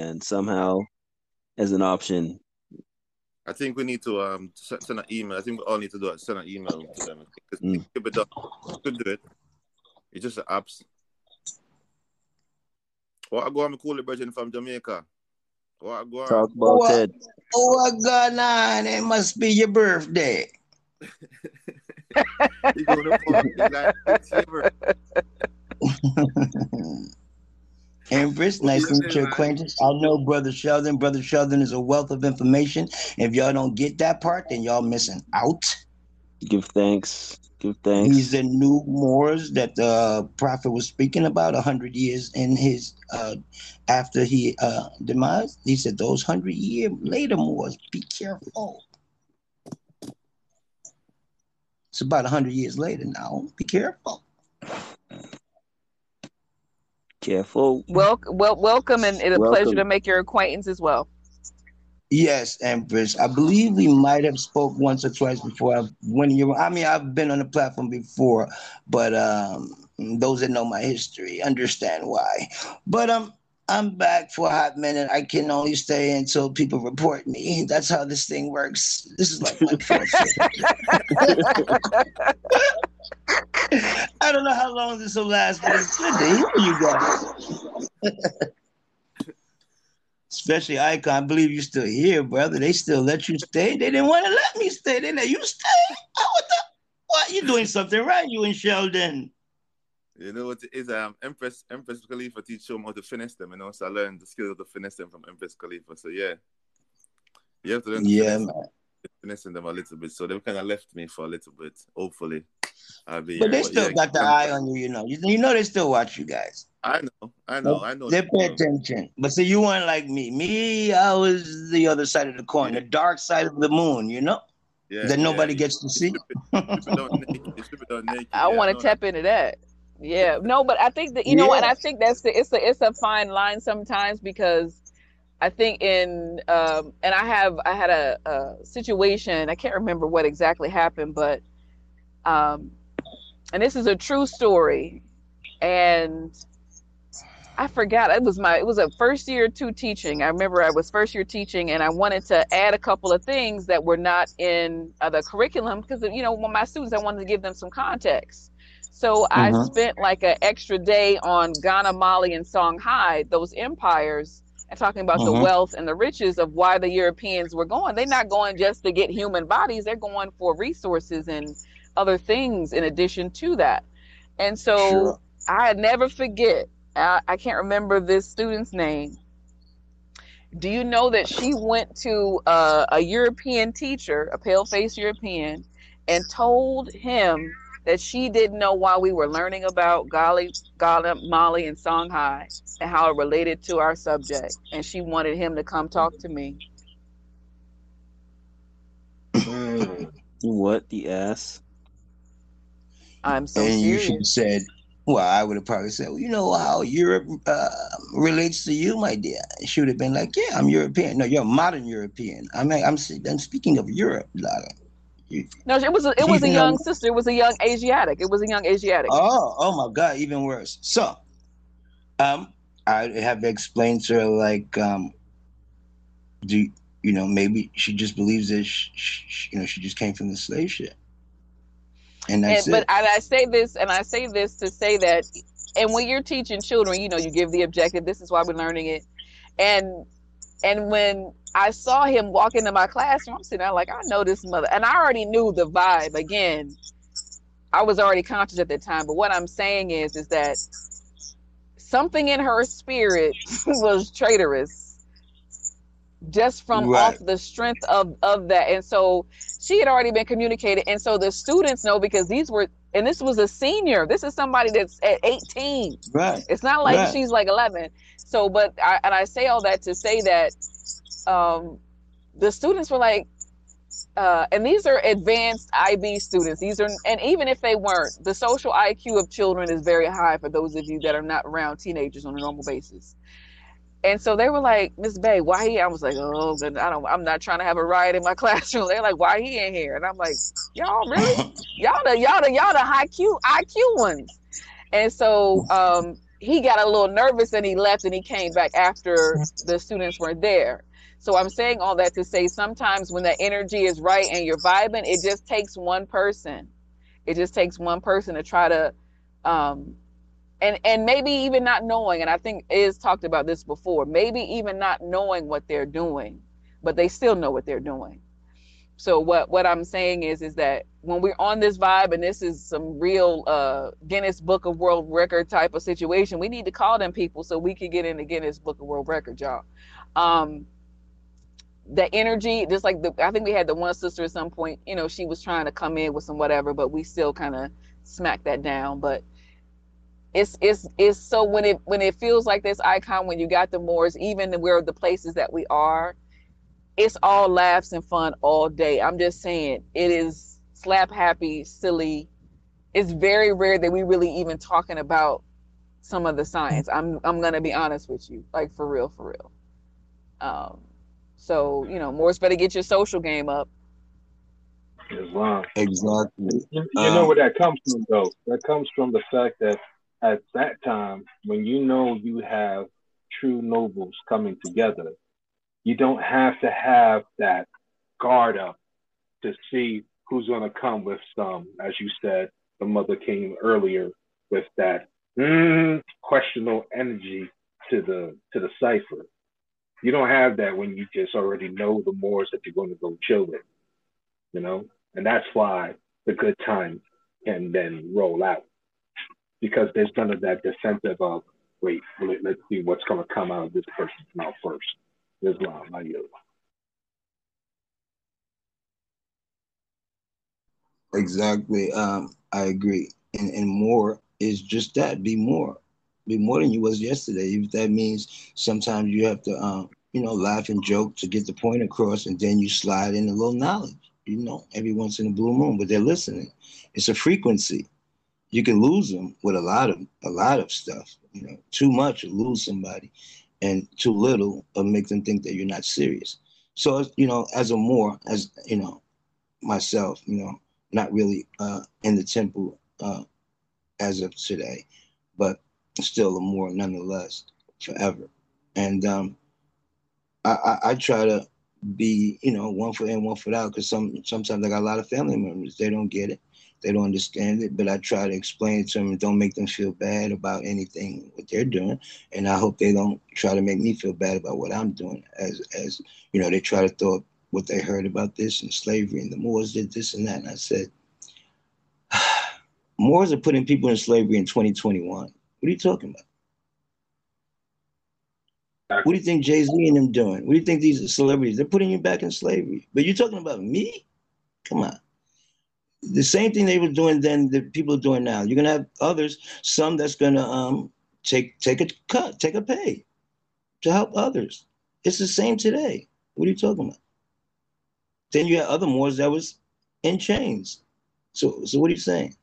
and somehow as an option. I think we need to um send an email. I think we all need to do it. Send an email to them because mm. it could done. could do it. It's just the apps. What I go on cool virgin from Jamaica. What I go on? Talk about what, it. What going on? It must be your birthday. you gonna Empress, nice to meet your acquaintance. I know Brother Sheldon. Brother Sheldon is a wealth of information. If y'all don't get that part, then y'all missing out. Give thanks. Give thanks. He's the new Moors that the prophet was speaking about a hundred years in his uh after he uh demise. He said those hundred year later Moors, be careful. It's about a hundred years later now. Be careful. Careful. Well, well, welcome, and it's a welcome. pleasure to make your acquaintance as well. Yes, Empress. I believe we might have spoke once or twice before. When you, I mean, I've been on the platform before, but um, those that know my history understand why. But um, I'm back for a hot minute. I can only stay until people report me. That's how this thing works. This is like my fourth. I don't know how long this will last, but it's good to hear you guys. Especially Icon, I believe you're still here, brother. They still let you stay. They didn't want to let me stay. They let you stay. Oh, what the? What? You're doing something right, you and Sheldon. You know what it is? Um, Empress Empress Khalifa teach them how to finesse them. You know, so I learned the skill to finesse them from Empress Khalifa. So yeah, you have to learn. To yeah, man. Finessing them a little bit, so they kind of left me for a little bit. Hopefully, I'll be. But here. they still yeah, got the eye on you. You know, you, you know they still watch you guys. I know, I know, I know. They pay attention, but see, you weren't like me. Me, I was the other side of the coin, yeah. the dark side of the moon. You know, yeah, that nobody yeah. gets to see. I want to tap into that. Yeah, no, but I think that you know, and I think that's the it's a it's a fine line sometimes because I think in um, and I have I had a, a situation I can't remember what exactly happened, but um, and this is a true story, and I forgot it was my it was a first year two teaching. I remember I was first year teaching and I wanted to add a couple of things that were not in uh, the curriculum because you know when my students I wanted to give them some context. So I uh-huh. spent like an extra day on Ghana, Mali, and Songhai, those empires, and talking about uh-huh. the wealth and the riches of why the Europeans were going. They're not going just to get human bodies; they're going for resources and other things in addition to that. And so sure. I never forget I, I can't remember this student's name. Do you know that she went to uh, a European teacher, a pale faced European, and told him that she didn't know why we were learning about Gali, Ghana, Mali, and Songhai and how it related to our subject. And she wanted him to come talk to me. what the ass? I'm so and serious. you should have said, well, I would have probably said, well, you know how Europe uh, relates to you, my dear. She would have been like, yeah, I'm European. No, you're a modern European. I mean, I'm I'm speaking of Europe, darling. No, it was a, it was a young sister. It was a young Asiatic. It was a young Asiatic. Oh, oh my God, even worse. So, um, I have explained to her like, um, do you know maybe she just believes that she, she, you know she just came from the slave ship. And, that's and but I, I say this, and I say this to say that, and when you're teaching children, you know, you give the objective. This is why we're learning it, and and when I saw him walk into my classroom, I'm sitting there like, I know this mother, and I already knew the vibe. Again, I was already conscious at the time, but what I'm saying is, is that something in her spirit was traitorous just from right. off the strength of of that and so she had already been communicated and so the students know because these were and this was a senior this is somebody that's at 18 right it's not like right. she's like 11 so but I, and i say all that to say that um the students were like uh, and these are advanced IB students. These are, and even if they weren't, the social IQ of children is very high for those of you that are not around teenagers on a normal basis. And so they were like, Miss Bay, why he? I was like, oh, I don't. I'm not trying to have a riot in my classroom. They're like, why he in here? And I'm like, y'all really? y'all the y'all the y'all the high Q IQ ones. And so um, he got a little nervous and he left and he came back after the students weren't there. So I'm saying all that to say sometimes when the energy is right and you're vibing, it just takes one person. It just takes one person to try to um and and maybe even not knowing and I think is talked about this before, maybe even not knowing what they're doing, but they still know what they're doing. So what what I'm saying is is that when we're on this vibe and this is some real uh, Guinness Book of World Record type of situation, we need to call them people so we can get in the Guinness Book of World Record, y'all. Um, the energy, just like the I think we had the one sister at some point, you know, she was trying to come in with some whatever, but we still kind of smacked that down. But it's it's it's so when it when it feels like this icon when you got the Moors, even where the places that we are it's all laughs and fun all day. I'm just saying it is slap happy, silly. It's very rare that we really even talking about some of the science. I'm I'm gonna be honest with you, like for real, for real. Um, so you know, Morris better get your social game up. Islam. Exactly. You, you um, know where that comes from, though. That comes from the fact that at that time, when you know you have true nobles coming together, you don't have to have that guard up to see who's going to come with some, as you said, the mother came earlier with that mm, questionable energy to the to the cipher. You don't have that when you just already know the Moors that you're going to go chill with, you know, and that's why the good time can then roll out because there's none of that defensive of wait, let's see what's going to come out of this person's mouth first. Islam. I yield. Exactly. Um, I agree. And and more is just that. Be more. Be more than you was yesterday. If that means sometimes you have to um, you know, laugh and joke to get the point across, and then you slide in a little knowledge, you know, every once in a blue moon, but they're listening. It's a frequency. You can lose them with a lot of a lot of stuff. You know, too much lose somebody and too little will make them think that you're not serious. So, you know, as a Moor, as you know, myself, you know, not really uh, in the temple uh, as of today, but still a Moor nonetheless forever. And um, I, I, I try to be, you know, one foot in, one foot out, because some sometimes I got a lot of family members they don't get it, they don't understand it, but I try to explain it to them and don't make them feel bad about anything what they're doing. And I hope they don't try to make me feel bad about what I'm doing. As as you know, they try to throw up what they heard about this and slavery and the Moors did this and that. And I said, Moors are putting people in slavery in 2021. What are you talking about? What do you think Jay Z and them doing? What do you think these celebrities? They're putting you back in slavery. But you're talking about me? Come on the same thing they were doing then that people are doing now. You're gonna have others, some that's gonna um take take a cut, take a pay to help others. It's the same today. What are you talking about? Then you had other Moors that was in chains. So so what are you saying?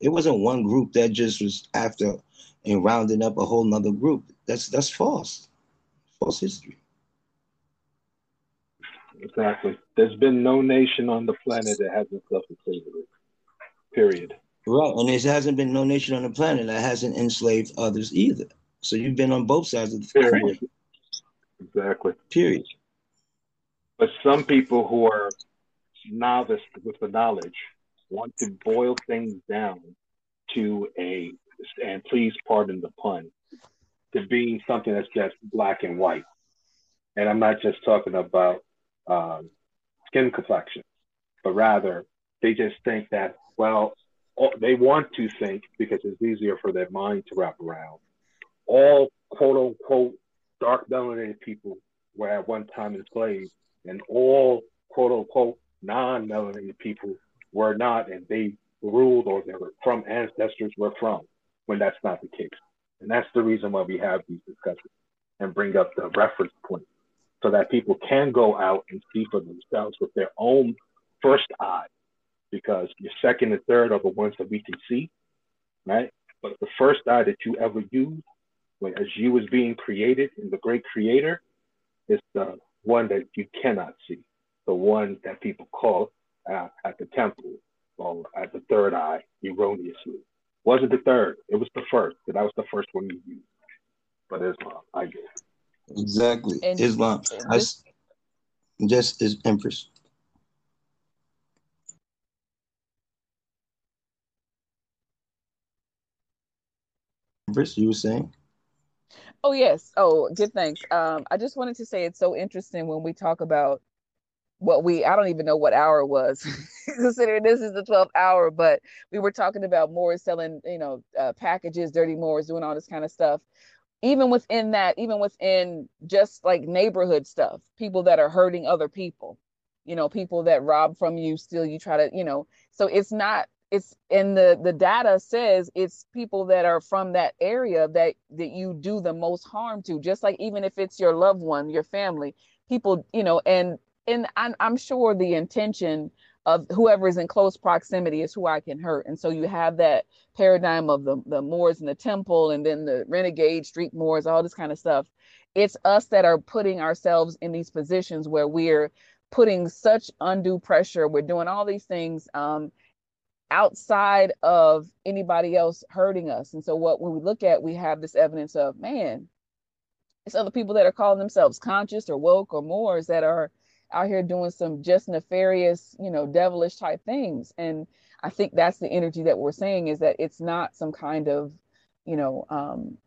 It wasn't one group that just was after and rounding up a whole nother group. That's that's false. False history. Exactly. There's been no nation on the planet that hasn't suffered slavery. Period. Right, and there hasn't been no nation on the planet that hasn't enslaved others either. So you've been on both sides of the Period. coin. Exactly. Period. But some people who are novice with the knowledge want to boil things down to a, and please pardon the pun, to being something that's just black and white. And I'm not just talking about um, skin complexion, but rather they just think that, well, they want to think because it's easier for their mind to wrap around. All quote unquote dark melanated people were at one time enslaved, and all quote unquote non melanated people were not, and they ruled or they were from ancestors were from, when that's not the case. And that's the reason why we have these discussions and bring up the reference point so that people can go out and see for themselves with their own first eye, because your second and third are the ones that we can see, right? But the first eye that you ever used, when as you was being created in the great creator, is the one that you cannot see, the one that people call uh, at the temple or at the third eye erroneously. Wasn't the third. It was the first. That was the first one you used. But Islam, I guess. Exactly. And Islam. I, just is Empress. Empress, you were saying? Oh yes. Oh, good. Thanks. Um, I just wanted to say it's so interesting when we talk about what we I don't even know what hour it was, considering this is the 12th hour, but we were talking about Moors selling, you know, uh, packages, dirty Moors, doing all this kind of stuff. Even within that, even within just like neighborhood stuff, people that are hurting other people, you know, people that rob from you, steal you, try to, you know, so it's not it's and the the data says it's people that are from that area that that you do the most harm to just like even if it's your loved one your family people you know and and I'm, I'm sure the intention of whoever is in close proximity is who I can hurt. And so you have that paradigm of the, the Moors in the temple and then the renegade street Moors, all this kind of stuff. It's us that are putting ourselves in these positions where we're putting such undue pressure. We're doing all these things. Um, outside of anybody else hurting us. And so what when we look at, we have this evidence of man, it's other people that are calling themselves conscious or woke or Moors that are out here doing some just nefarious, you know, devilish type things. And I think that's the energy that we're saying is that it's not some kind of, you know, um,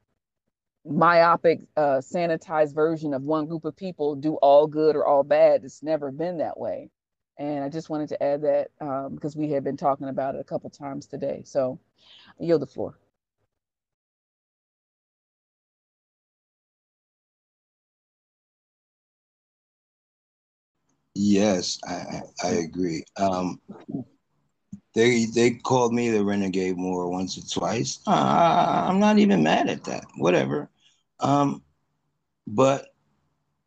myopic, uh, sanitized version of one group of people do all good or all bad. It's never been that way. And I just wanted to add that um, because we had been talking about it a couple times today. So I yield the floor. Yes, I, I agree. Um, they they called me the renegade Moor once or twice. Uh, I'm not even mad at that. Whatever. Um, but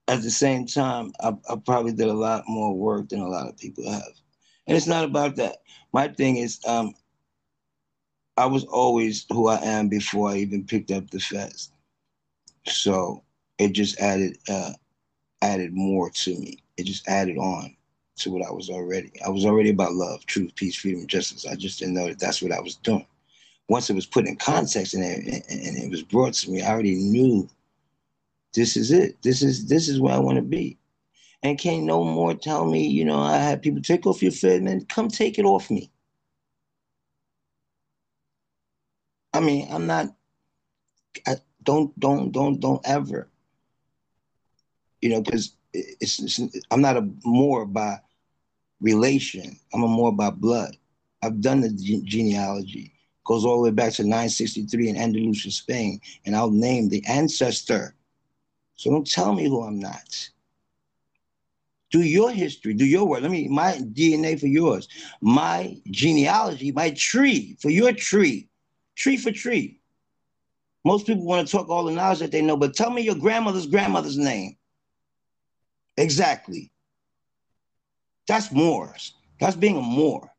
at the same time, I, I, probably did a lot more work than a lot of people have. And it's not about that. My thing is, um, I was always who I am before I even picked up the fez. So it just added uh, added more to me. It just added on to what I was already. I was already about love, truth, peace, freedom, justice. I just didn't know that that's what I was doing. Once it was put in context and it, and it was brought to me, I already knew this is it. This is this is where I want to be. And can't no more tell me, you know, I had people take off your fed, man. Come take it off me. I mean, I'm not. I don't don't don't don't ever. You know, because it's, it's, I'm not a Moor by relation. I'm a Moor by blood. I've done the genealogy. Goes all the way back to 963 in Andalusia, Spain, and I'll name the ancestor so don't tell me who I'm not. Do your history, do your work. Let me, my DNA for yours, my genealogy, my tree for your tree, tree for tree. Most people want to talk all the knowledge that they know, but tell me your grandmother's grandmother's name. Exactly. That's Moors. That's being a Moor.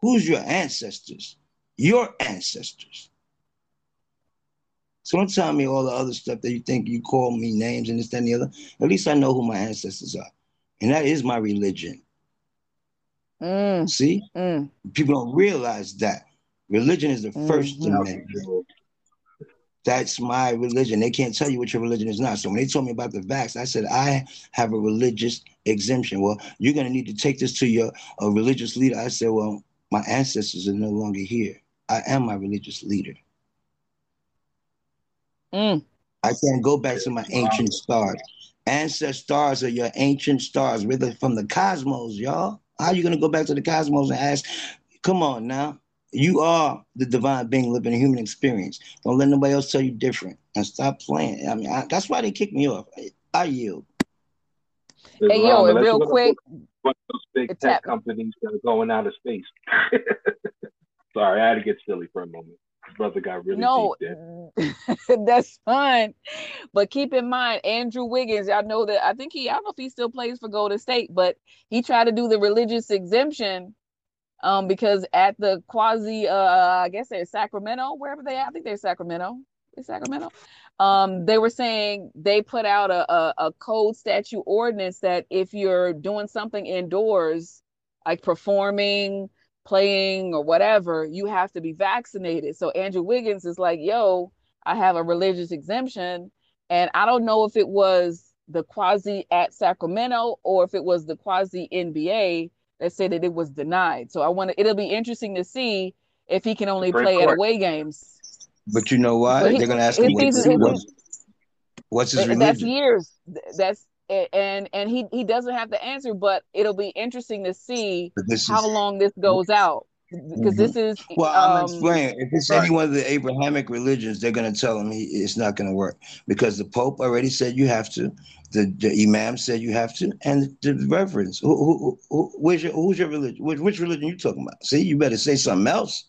Who's your ancestors? Your ancestors. So don't tell me all the other stuff that you think you call me names and this, that, and the other. At least I know who my ancestors are. And that is my religion. Mm. See? Mm. People don't realize that. Religion is the mm-hmm. first thing That's my religion. They can't tell you what your religion is not. So when they told me about the vax, I said, I have a religious exemption. Well, you're going to need to take this to your a religious leader. I said, well, my ancestors are no longer here. I am my religious leader. Mm. I can't go back to my ancient stars. Ancestor stars are your ancient stars, really from the cosmos, y'all. How are you gonna go back to the cosmos and ask? Come on now. You are the divine being living a human experience. Don't let nobody else tell you different. And stop playing. I mean, I, that's why they kicked me off. I, I yield. Hey, yo, and real quick. One of those big tech companies that are going out of space. Sorry, I had to get silly for a moment brother got really no, that's fine. But keep in mind, Andrew Wiggins. I know that I think he. I don't know if he still plays for Golden State, but he tried to do the religious exemption, um, because at the quasi, uh, I guess they're Sacramento, wherever they. Are, I think they're Sacramento. Is Sacramento. Um, they were saying they put out a, a, a code statute ordinance that if you're doing something indoors, like performing playing or whatever, you have to be vaccinated. So Andrew Wiggins is like, yo, I have a religious exemption. And I don't know if it was the quasi at Sacramento or if it was the quasi NBA that said that it was denied. So I want to, it'll be interesting to see if he can only play court. at away games. But you know why? He, They're going to ask him what, what's his religion. That's years. That's and and he he doesn't have the answer, but it'll be interesting to see how is, long this goes out because mm-hmm. this is well i'm um, explaining if it's right. any one of the abrahamic religions they're going to tell him he, it's not going to work because the pope already said you have to the, the imam said you have to and the, the reverends who, who, who, where's your who's your religion which, which religion you talking about see you better say something else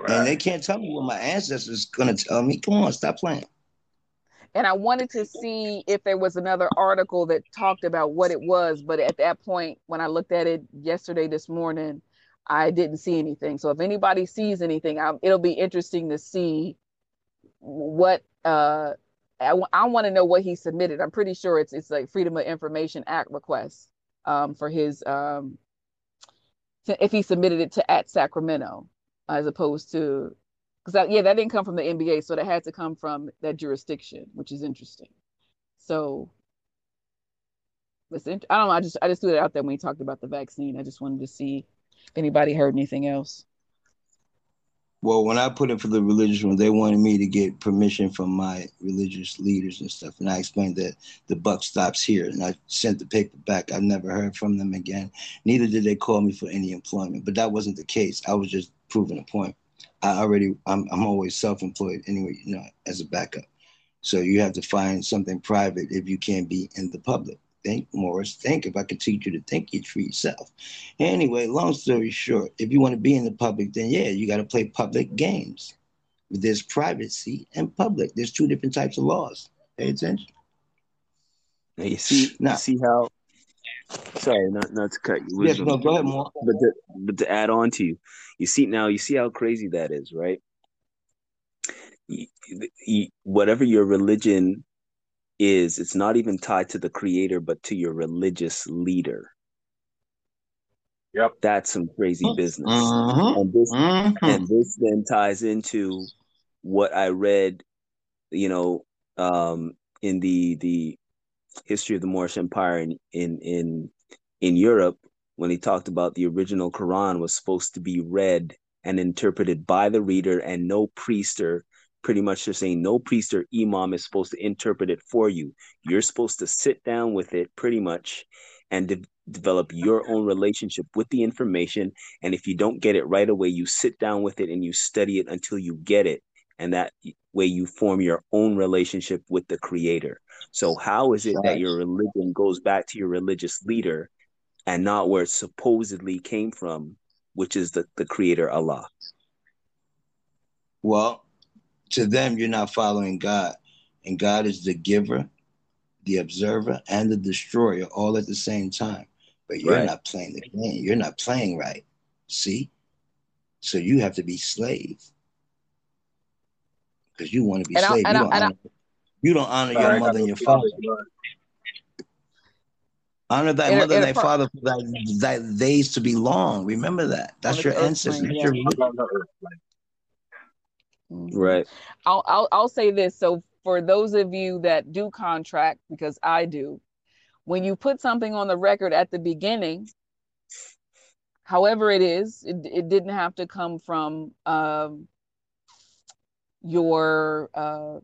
right. and they can't tell me what my ancestors going to tell me come on stop playing and I wanted to see if there was another article that talked about what it was, but at that point, when I looked at it yesterday, this morning, I didn't see anything. So if anybody sees anything, I'm, it'll be interesting to see what uh, I, I want to know what he submitted. I'm pretty sure it's it's like Freedom of Information Act request um, for his um, to, if he submitted it to at Sacramento as opposed to because that, yeah that didn't come from the NBA, so that had to come from that jurisdiction, which is interesting. So listen, I don't know. I just I just threw it out there when he talked about the vaccine. I just wanted to see Anybody heard anything else? Well, when I put it for the religious one, they wanted me to get permission from my religious leaders and stuff. And I explained that the buck stops here. And I sent the paper back. I've never heard from them again. Neither did they call me for any employment. But that wasn't the case. I was just proving a point. I already, I'm, I'm always self employed anyway, you know, as a backup. So you have to find something private if you can't be in the public think, Morris. Think if I could teach you to think it for yourself. Anyway, long story short, if you want to be in the public, then yeah, you got to play public games. There's privacy and public. There's two different types of laws. Pay attention. Now you see, now, you see how. Sorry, not not to cut you. Yes, no, go ahead, Moor. But to, but to add on to you, you see now, you see how crazy that is, right? You, you, whatever your religion is it's not even tied to the creator but to your religious leader yep that's some crazy mm-hmm. business mm-hmm. and this mm-hmm. and this then ties into what i read you know um in the the history of the moorish empire in in in, in europe when he talked about the original quran was supposed to be read and interpreted by the reader and no priest or pretty much just saying no priest or imam is supposed to interpret it for you. You're supposed to sit down with it pretty much and de- develop your own relationship with the information. And if you don't get it right away, you sit down with it and you study it until you get it. And that way you form your own relationship with the creator. So, how is it that your religion goes back to your religious leader and not where it supposedly came from, which is the, the creator Allah? Well, to them, you're not following God. And God is the giver, the observer, and the destroyer all at the same time. But you're right. not playing the game. You're not playing right. See? So you have to be slave. Because you want to be and slave. I, you, don't honor, you, don't honor, your mother and your father. Honor thy mother and thy father for thy, thy days to be long. Remember that. That's your ancestors. That's your Mm-hmm. Right. I'll, I'll I'll say this. So for those of you that do contract, because I do, when you put something on the record at the beginning, however it is, it, it didn't have to come from um, your uh,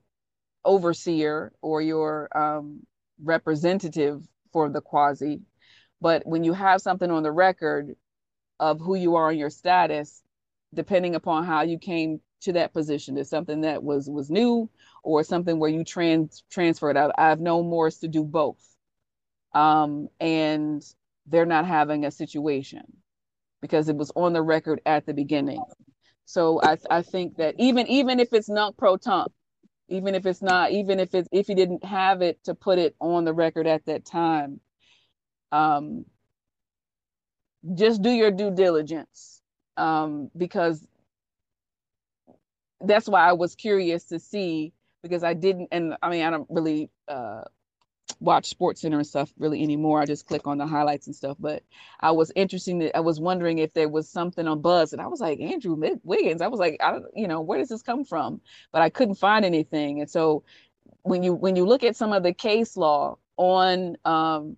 overseer or your um, representative for the quasi. But when you have something on the record of who you are and your status, depending upon how you came to that position? Is something that was was new or something where you trans transferred out? I've known morris to do both. Um, and they're not having a situation because it was on the record at the beginning. So i i think that even even if it's not pro tunc even if it's not even if it's if you didn't have it to put it on the record at that time um just do your due diligence um because that's why I was curious to see because I didn't, and I mean, I don't really uh, watch Sports Center and stuff really anymore. I just click on the highlights and stuff. But I was interesting. I was wondering if there was something on Buzz, and I was like Andrew Wiggins. I was like, I don't, you know, where does this come from? But I couldn't find anything. And so when you when you look at some of the case law on um,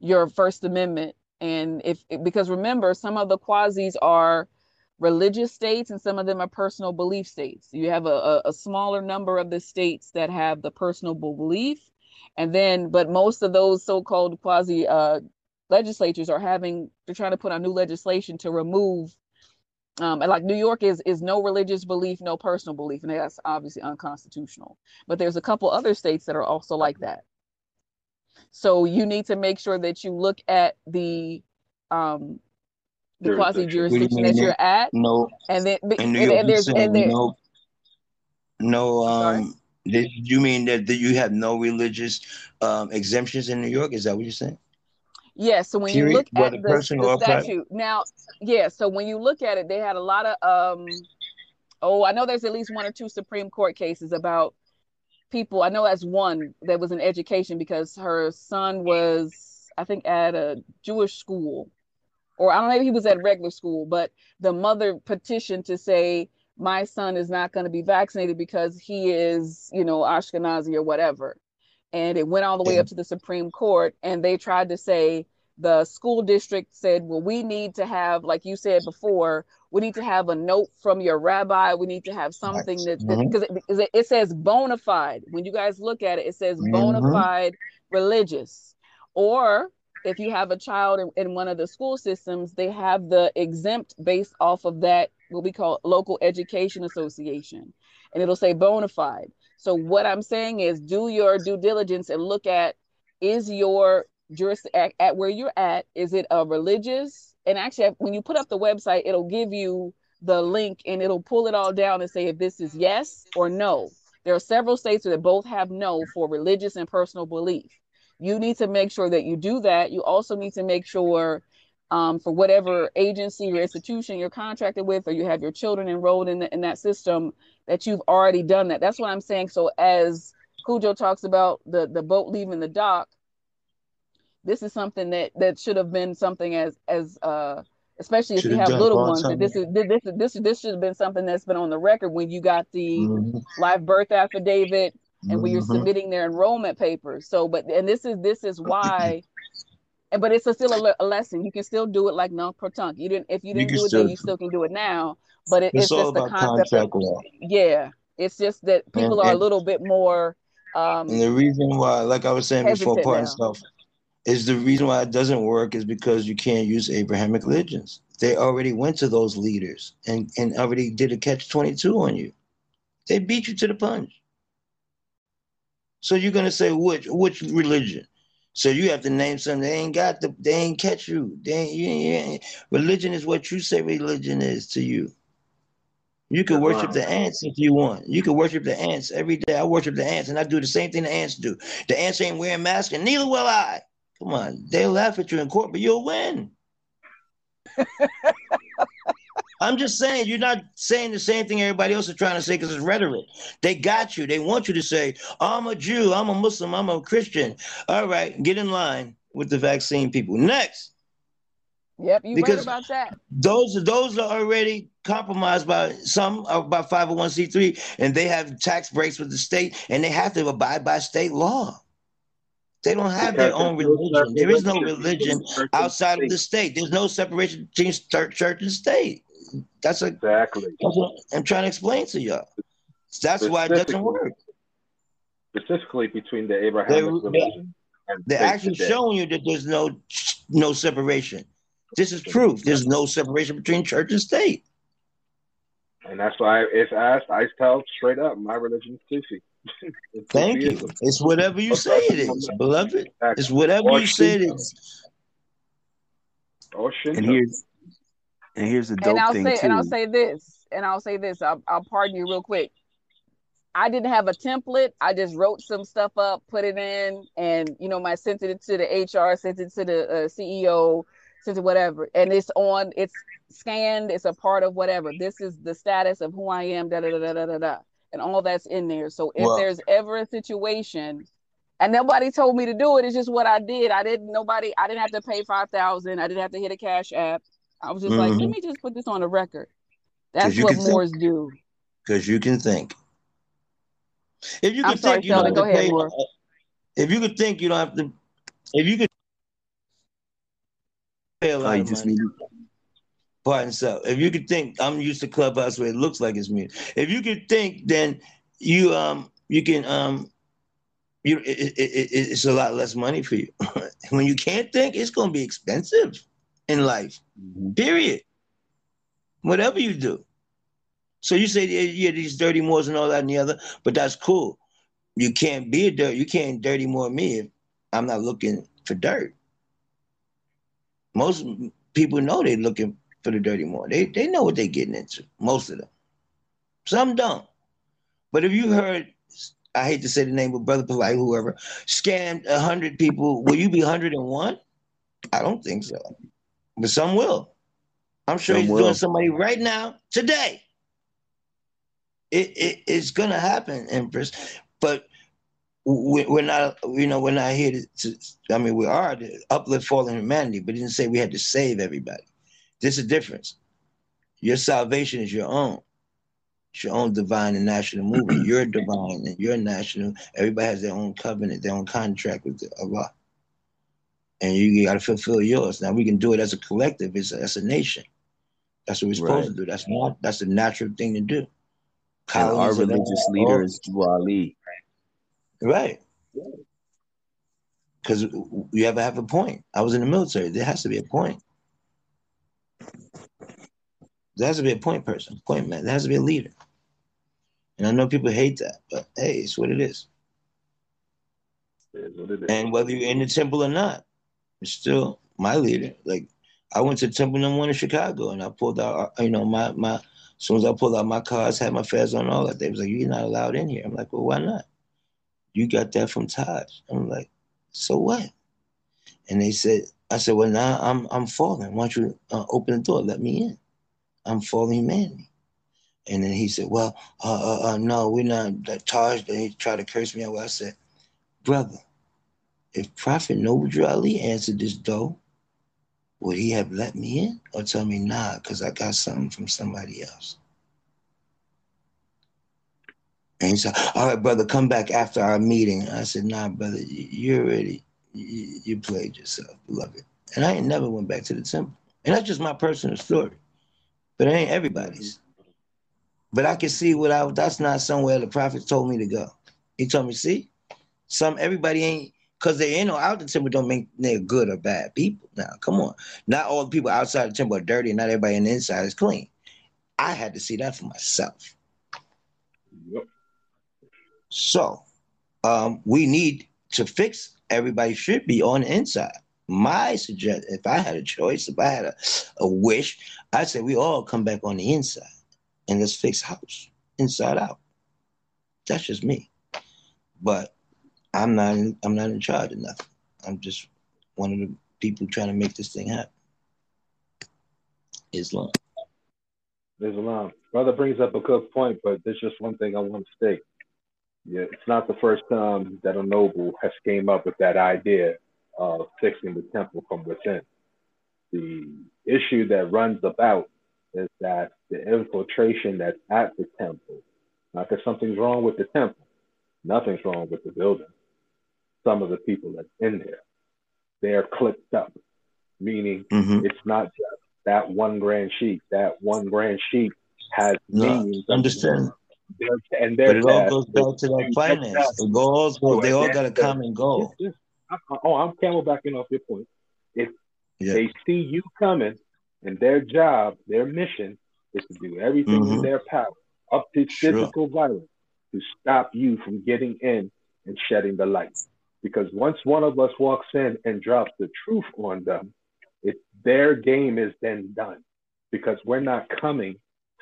your First Amendment, and if because remember, some of the quasis are religious states and some of them are personal belief states. You have a, a, smaller number of the states that have the personal belief. And then, but most of those so-called quasi uh, legislatures are having, they're trying to put on new legislation to remove, um, and like New York is is no religious belief, no personal belief, and that's obviously unconstitutional. But there's a couple other states that are also like that. So you need to make sure that you look at the um, the quasi jurisdiction that you're at. No, and then and, and, and there's and there, no, no. Um, did you mean that, that you have no religious um, exemptions in New York? Is that what you're saying? Yes. Yeah, so when Period, you look at the, the statute now, yeah. So when you look at it, they had a lot of. um Oh, I know there's at least one or two Supreme Court cases about people. I know that's one that was in education because her son was, I think, at a Jewish school or I don't know if he was at regular school, but the mother petitioned to say my son is not going to be vaccinated because he is, you know, Ashkenazi or whatever. And it went all the way up to the Supreme Court, and they tried to say the school district said, well, we need to have, like you said before, we need to have a note from your rabbi. We need to have something that because mm-hmm. it, it, says bona fide. When you guys look at it, it says bona mm-hmm. fide religious, or if you have a child in, in, one of the school systems, they have the exempt based off of that, what we call local education association. And it'll say bona fide. So what I'm saying is do your due diligence and look at is your juris at, at where you're at, is it a religious? And actually when you put up the website, it'll give you the link and it'll pull it all down and say if this is yes or no. There are several states that both have no for religious and personal belief you need to make sure that you do that. You also need to make sure um, for whatever agency or institution you're contracted with, or you have your children enrolled in, the, in that system, that you've already done that. That's what I'm saying. So as Cujo talks about the the boat leaving the dock, this is something that that should have been something as as uh, especially if you have little ones. That this is this this this should have been something that's been on the record when you got the mm-hmm. live birth affidavit and when you're mm-hmm. submitting their enrollment papers. So, but and this is this is why. And but it's a still a, a, lesson. You can still do it like non proton. You didn't if you didn't you do it still, then, you still can do it now. But it, it's, it's just the concept. Of, yeah, it's just that people and, are and, a little bit more. Um, and the reason why, like I was saying before, part and stuff, is the reason why it doesn't work is because you can't use Abrahamic religions. They already went to those leaders and and already did a catch twenty two on you. They beat you to the punch. So you're gonna say which which religion? So you have to name something. They ain't got the. They ain't catch you. They ain't, you ain't, religion is what you say religion is to you. You can worship the ants if you want. You can worship the ants every day. I worship the ants, and I do the same thing the ants do. The ants ain't wearing masks, and neither will I. Come on, they'll laugh at you in court, but you'll win. I'm just saying you're not saying the same thing everybody else is trying to say because it's rhetoric. They got you. They want you to say, I'm a Jew, I'm a Muslim, I'm a Christian. All right, get in line with the vaccine people. Next. Yep, you because right about that. Those those are already compromised by some uh, by 501c3, and they have tax breaks with the state, and they have to abide by state law. They don't have their own religion. There is no religion outside of the state. There's no separation between church and state. That's a, exactly. That's what I'm trying to explain to y'all. That's why it doesn't work. Specifically between the Abrahamic they're, religion. They're actually today. showing you that there's no no separation. This is proof. There's no separation between church and state. And that's why if asked, I tell straight up, my religion is Sufi. Thank you. It's whatever you say it is, beloved. It's whatever or you say it is. Or And here's and here's the dope and I'll thing say, too. And I'll say this, and I'll say this. I'll, I'll pardon you real quick. I didn't have a template. I just wrote some stuff up, put it in, and you know, my sent it to the HR, sent it to the uh, CEO, sent it whatever, and it's on. It's scanned. It's a part of whatever. This is the status of who I am. Da da da da da da, and all that's in there. So if well, there's ever a situation and nobody told me to do it. It's just what I did. I didn't. Nobody. I didn't have to pay five thousand. I didn't have to hit a cash app. I was just mm-hmm. like, let mm-hmm. me just put this on a record. That's what Moors think. do. Because you can think. If you could think, you don't go ahead, pay, If you could think, you don't have to. If you could pay a lot oh, of money. Need... Pardon so. If you could think, I'm used to Clubhouse where it looks like it's me. If you could think, then you um you can um you it, it, it, it's a lot less money for you. when you can't think, it's going to be expensive in life. Mm-hmm. Period. Whatever you do. So you say yeah, these dirty Moors and all that and the other, but that's cool. You can't be a dirt. You can't dirty more me if I'm not looking for dirt. Most people know they're looking for the dirty Moor. They they know what they're getting into. Most of them. Some don't. But if you heard, I hate to say the name, but Brother Polite, whoever, scammed a hundred people, will you be hundred and one? I don't think so. But some will. I'm sure some he's will. doing somebody right now, today. It, it it's gonna happen, Empress. But we're not, you know, we're not here to, to I mean, we are to uplift fallen humanity, but didn't say we had to save everybody. There's a difference. Your salvation is your own. It's your own divine and national movement. You're divine and you're national. Everybody has their own covenant, their own contract with Allah. And you got to fulfill yours. Now we can do it as a collective, as a, as a nation. That's what we're supposed right. to do. That's not. That's the natural thing to do. our religious leader is Ali. Right. Because you ever have a point. I was in the military. There has to be a point. There has to be a point person, point man. There has to be a leader. And I know people hate that, but hey, it's what it is. It is what it is. And whether you're in the temple or not, it's still my leader. Like I went to temple number one in Chicago and I pulled out, you know, my my as soon as I pulled out my cards, had my fez on all that. They was like, You're not allowed in here. I'm like, Well, why not? You got that from Taj. I'm like, So what? And they said, I said, Well, now I'm I'm falling. Why don't you uh, open the door? Let me in. I'm falling humanity. And then he said, Well, uh, uh, uh, no, we're not that Taj. they tried to curse me out. I said, Brother, if Prophet Noble Ali answered this door, would he have let me in or tell me nah because I got something from somebody else? And he said, all right, brother, come back after our meeting. I said, nah, brother, you already, you, you played yourself, beloved. And I ain't never went back to the temple. And that's just my personal story but it ain't everybody's. But I can see what I that's not somewhere the prophet told me to go. He told me, see, some everybody ain't because they in or out the temple don't make they're good or bad people. Now, come on. Not all the people outside the temple are dirty, and not everybody in the inside is clean. I had to see that for myself. Yep. So um, we need to fix everybody should be on the inside my suggestion, if I had a choice, if I had a, a wish, I'd say we all come back on the inside and let's fix house inside out. That's just me. But I'm not in, I'm not in charge of nothing. I'm just one of the people trying to make this thing happen. Islam. Islam. Brother brings up a good point, but there's just one thing I want to state. Yeah, it's not the first time that a noble has came up with that idea of fixing the temple from within. The issue that runs about is that the infiltration that's at the temple, not that something's wrong with the temple, nothing's wrong with the building. Some of the people that's in there, they're clipped up, meaning mm-hmm. it's not just that one grand sheik. That one grand sheik has no, meanings. Understand. and but it all goes back to that finance. It goes, they all got a common goal. Yes, yes oh, I'm camelbacking off your point. If they see you coming and their job, their mission is to do everything mm-hmm. in their power, up to sure. physical violence, to stop you from getting in and shedding the light. Because once one of us walks in and drops the truth on them, it their game is then done. Because we're not coming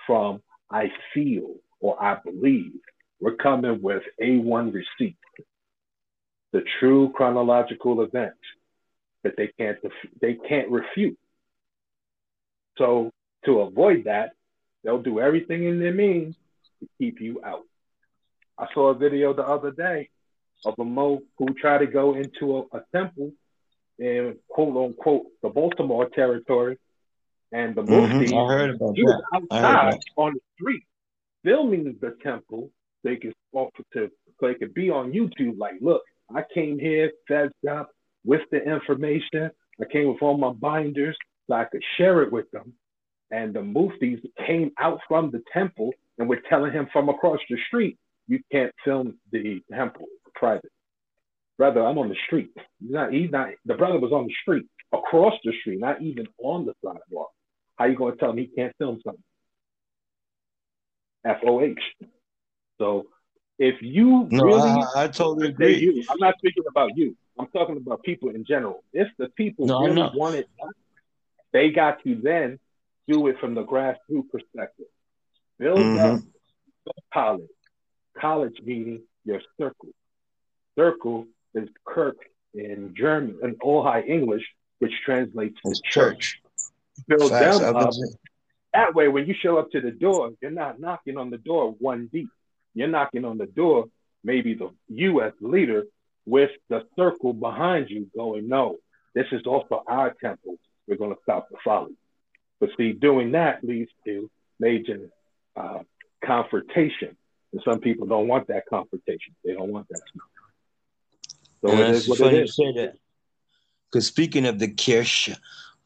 from I feel or I believe. We're coming with A1 receipt the true chronological event that they can't they can't refute. So to avoid that, they'll do everything in their means to keep you out. I saw a video the other day of a Mo who tried to go into a, a temple in quote unquote the Baltimore territory, and the Mufti Mhm, I heard about he was that. I heard outside that. on the street filming the temple. They could offer to so they could be on YouTube. Like, look, I came here, fed up with the information. I came with all my binders so I could share it with them. And the Muftis came out from the temple and were telling him from across the street, you can't film the temple, private. Brother, I'm on the street. He's not, he's not, the brother was on the street, across the street, not even on the sidewalk. How you gonna tell him he can't film something? FOH. So if you No, really I, I totally agree. you, I'm not speaking about you. I'm talking about people in general. If the people No, really want it they got to then do it from the grassroots perspective. Build up Mhm. your college. College meaning your circle. Circle is Kirk in German and all high English, which translates to church. church. Build Facts. them up. That way, when you show up to the door, you're not knocking on the door one deep. You're knocking on the door, maybe the U.S. leader, with the circle behind you going, no, this is also our temple. We're going to stop the folly. But see, doing that leads to major uh, confrontation. And some people don't want that confrontation. They don't want that. So And it is what funny it you say that. Because speaking of the Kirche,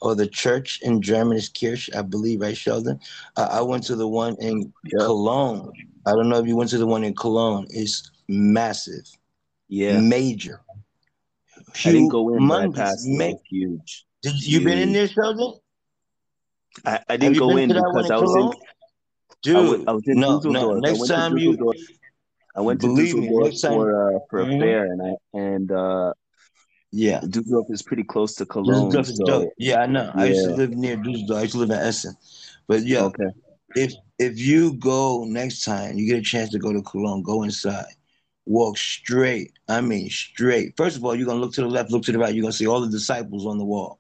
or the church in German is Kirche, I believe, right, Sheldon? Uh, I went to the one in Yeah. Cologne. I don't know if you went to the one in Cologne. It's massive, Yeah, major. I didn't go in, but I Humongous, passed. Ma- huge. Did you been in Huge. there, Sheldon? I, I didn't go in to that one because I was in. I Dude, was, I was in no, Dusseldorf. no. Next time you. I went to believe me, Dusseldorf next time, for uh, for a Mhm. fair, and I and uh, yeah. Dusseldorf is pretty close to Cologne. Dusseldorf is So dope. Yeah, I know. I used to live near Dusseldorf. I used to live in Essen. But yeah, okay. if if you go next time, you get a chance to go to Cologne, go inside, walk straight. I mean straight. First of all, you're gonna look to the left, look to the right. You're gonna see all the disciples on the wall.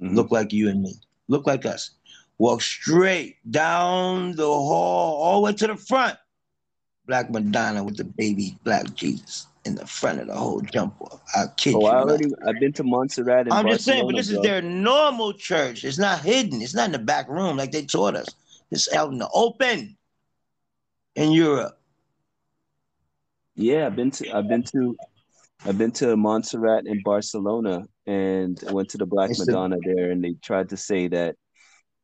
Mhm. Look like you and me. Look like us. Walk straight down the hall, all the way to the front. Black Madonna with the baby black Jesus in the front of the whole jump off. I kid Oh, you I not. already I've been to Montserrat I'm just saying, but Barcelona, this is bro. their normal church. It's not hidden. It's not in the back room like they taught us. It's out in the open in Europe. Yeah, I've been to I've been to I've been to Montserrat in Barcelona, and I went to the Black It's the Madonna there, and they tried to say that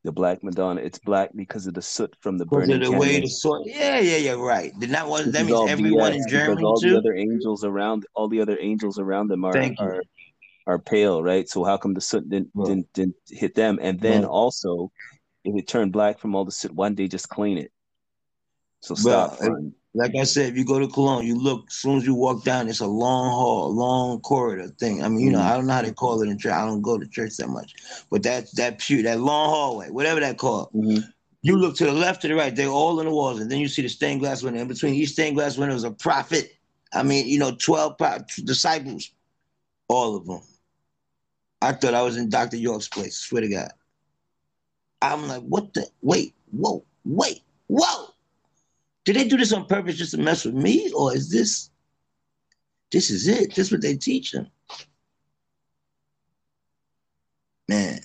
the Black Madonna it's black because of the soot from the because burning of the way the sort. Yeah, yeah, yeah. Right. Then that was that means everyone BS in because Germany all the other angels around all the other angels around them are are are pale, right? So how come the soot didn't Right. didn't, didn't hit them? And then Right. also, if it turned black from all the soot, why didn't they just clean it? So stop, fun. Like I said, if you go to Cologne, you look. As soon as you walk down, it's a long hall, a long corridor thing. I mean, you know, Mhm. I don't know how they call it in church. I don't go to church that much, but that that pew, that long hallway, whatever that called. Mhm. You look to the left, to the right, they're all in the walls, and then you see the stained glass window. In between each stained glass window is a prophet. I mean, you know, 12 pro- disciples, all of them. I thought I was in Dr. York's place, swear to God. I'm like, what the? Wait, whoa, wait, whoa. Did they do this on purpose just to mess with me? Or is this, this is it? This is what they teach them? Man,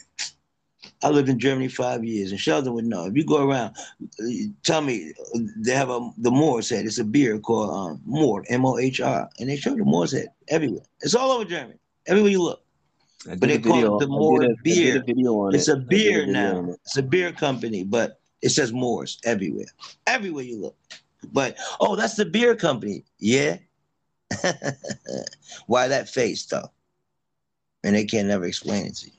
I lived in Germany five years, and Sheldon would know. If you go around, tell me they have a the Moor's Head. It's a beer called um, Moor, M O H R, and they show the Moor's Head everywhere. It's all over Germany, everywhere you look. But they call it the Moor a- I did beer. a It's it. a beer now. it. It's a beer company, but it says Moors everywhere. Everywhere you look. But oh, that's the beer company. Yeah. Why that face though? And they can't never explain it to you.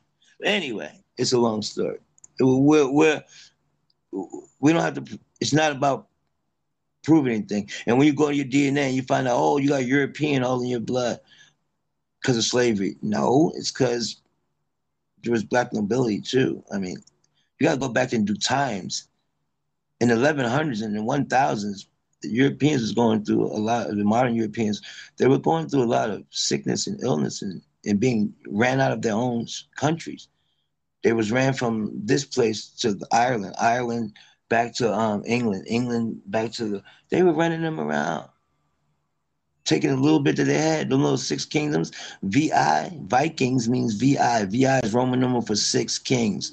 Anyway, it's a long story. We're, we're we don't have to. It's not about proving anything. And when you go to your DNA and you find out, oh, you got European all in your blood because of slavery. No, it's because there was black nobility too. I mean, you got to go back and do times. In the 1100s and the 1000s, the Europeans was going through a lot. of The modern Europeans, they were going through a lot of sickness and illness and, and being ran out of their own countries. They was ran from this place to Ireland, Ireland back to um, England, England back to the. They were running them around. taking a little bit that they had, the little six kingdoms. VI, Vikings means VI. VI is Roman number for six kings.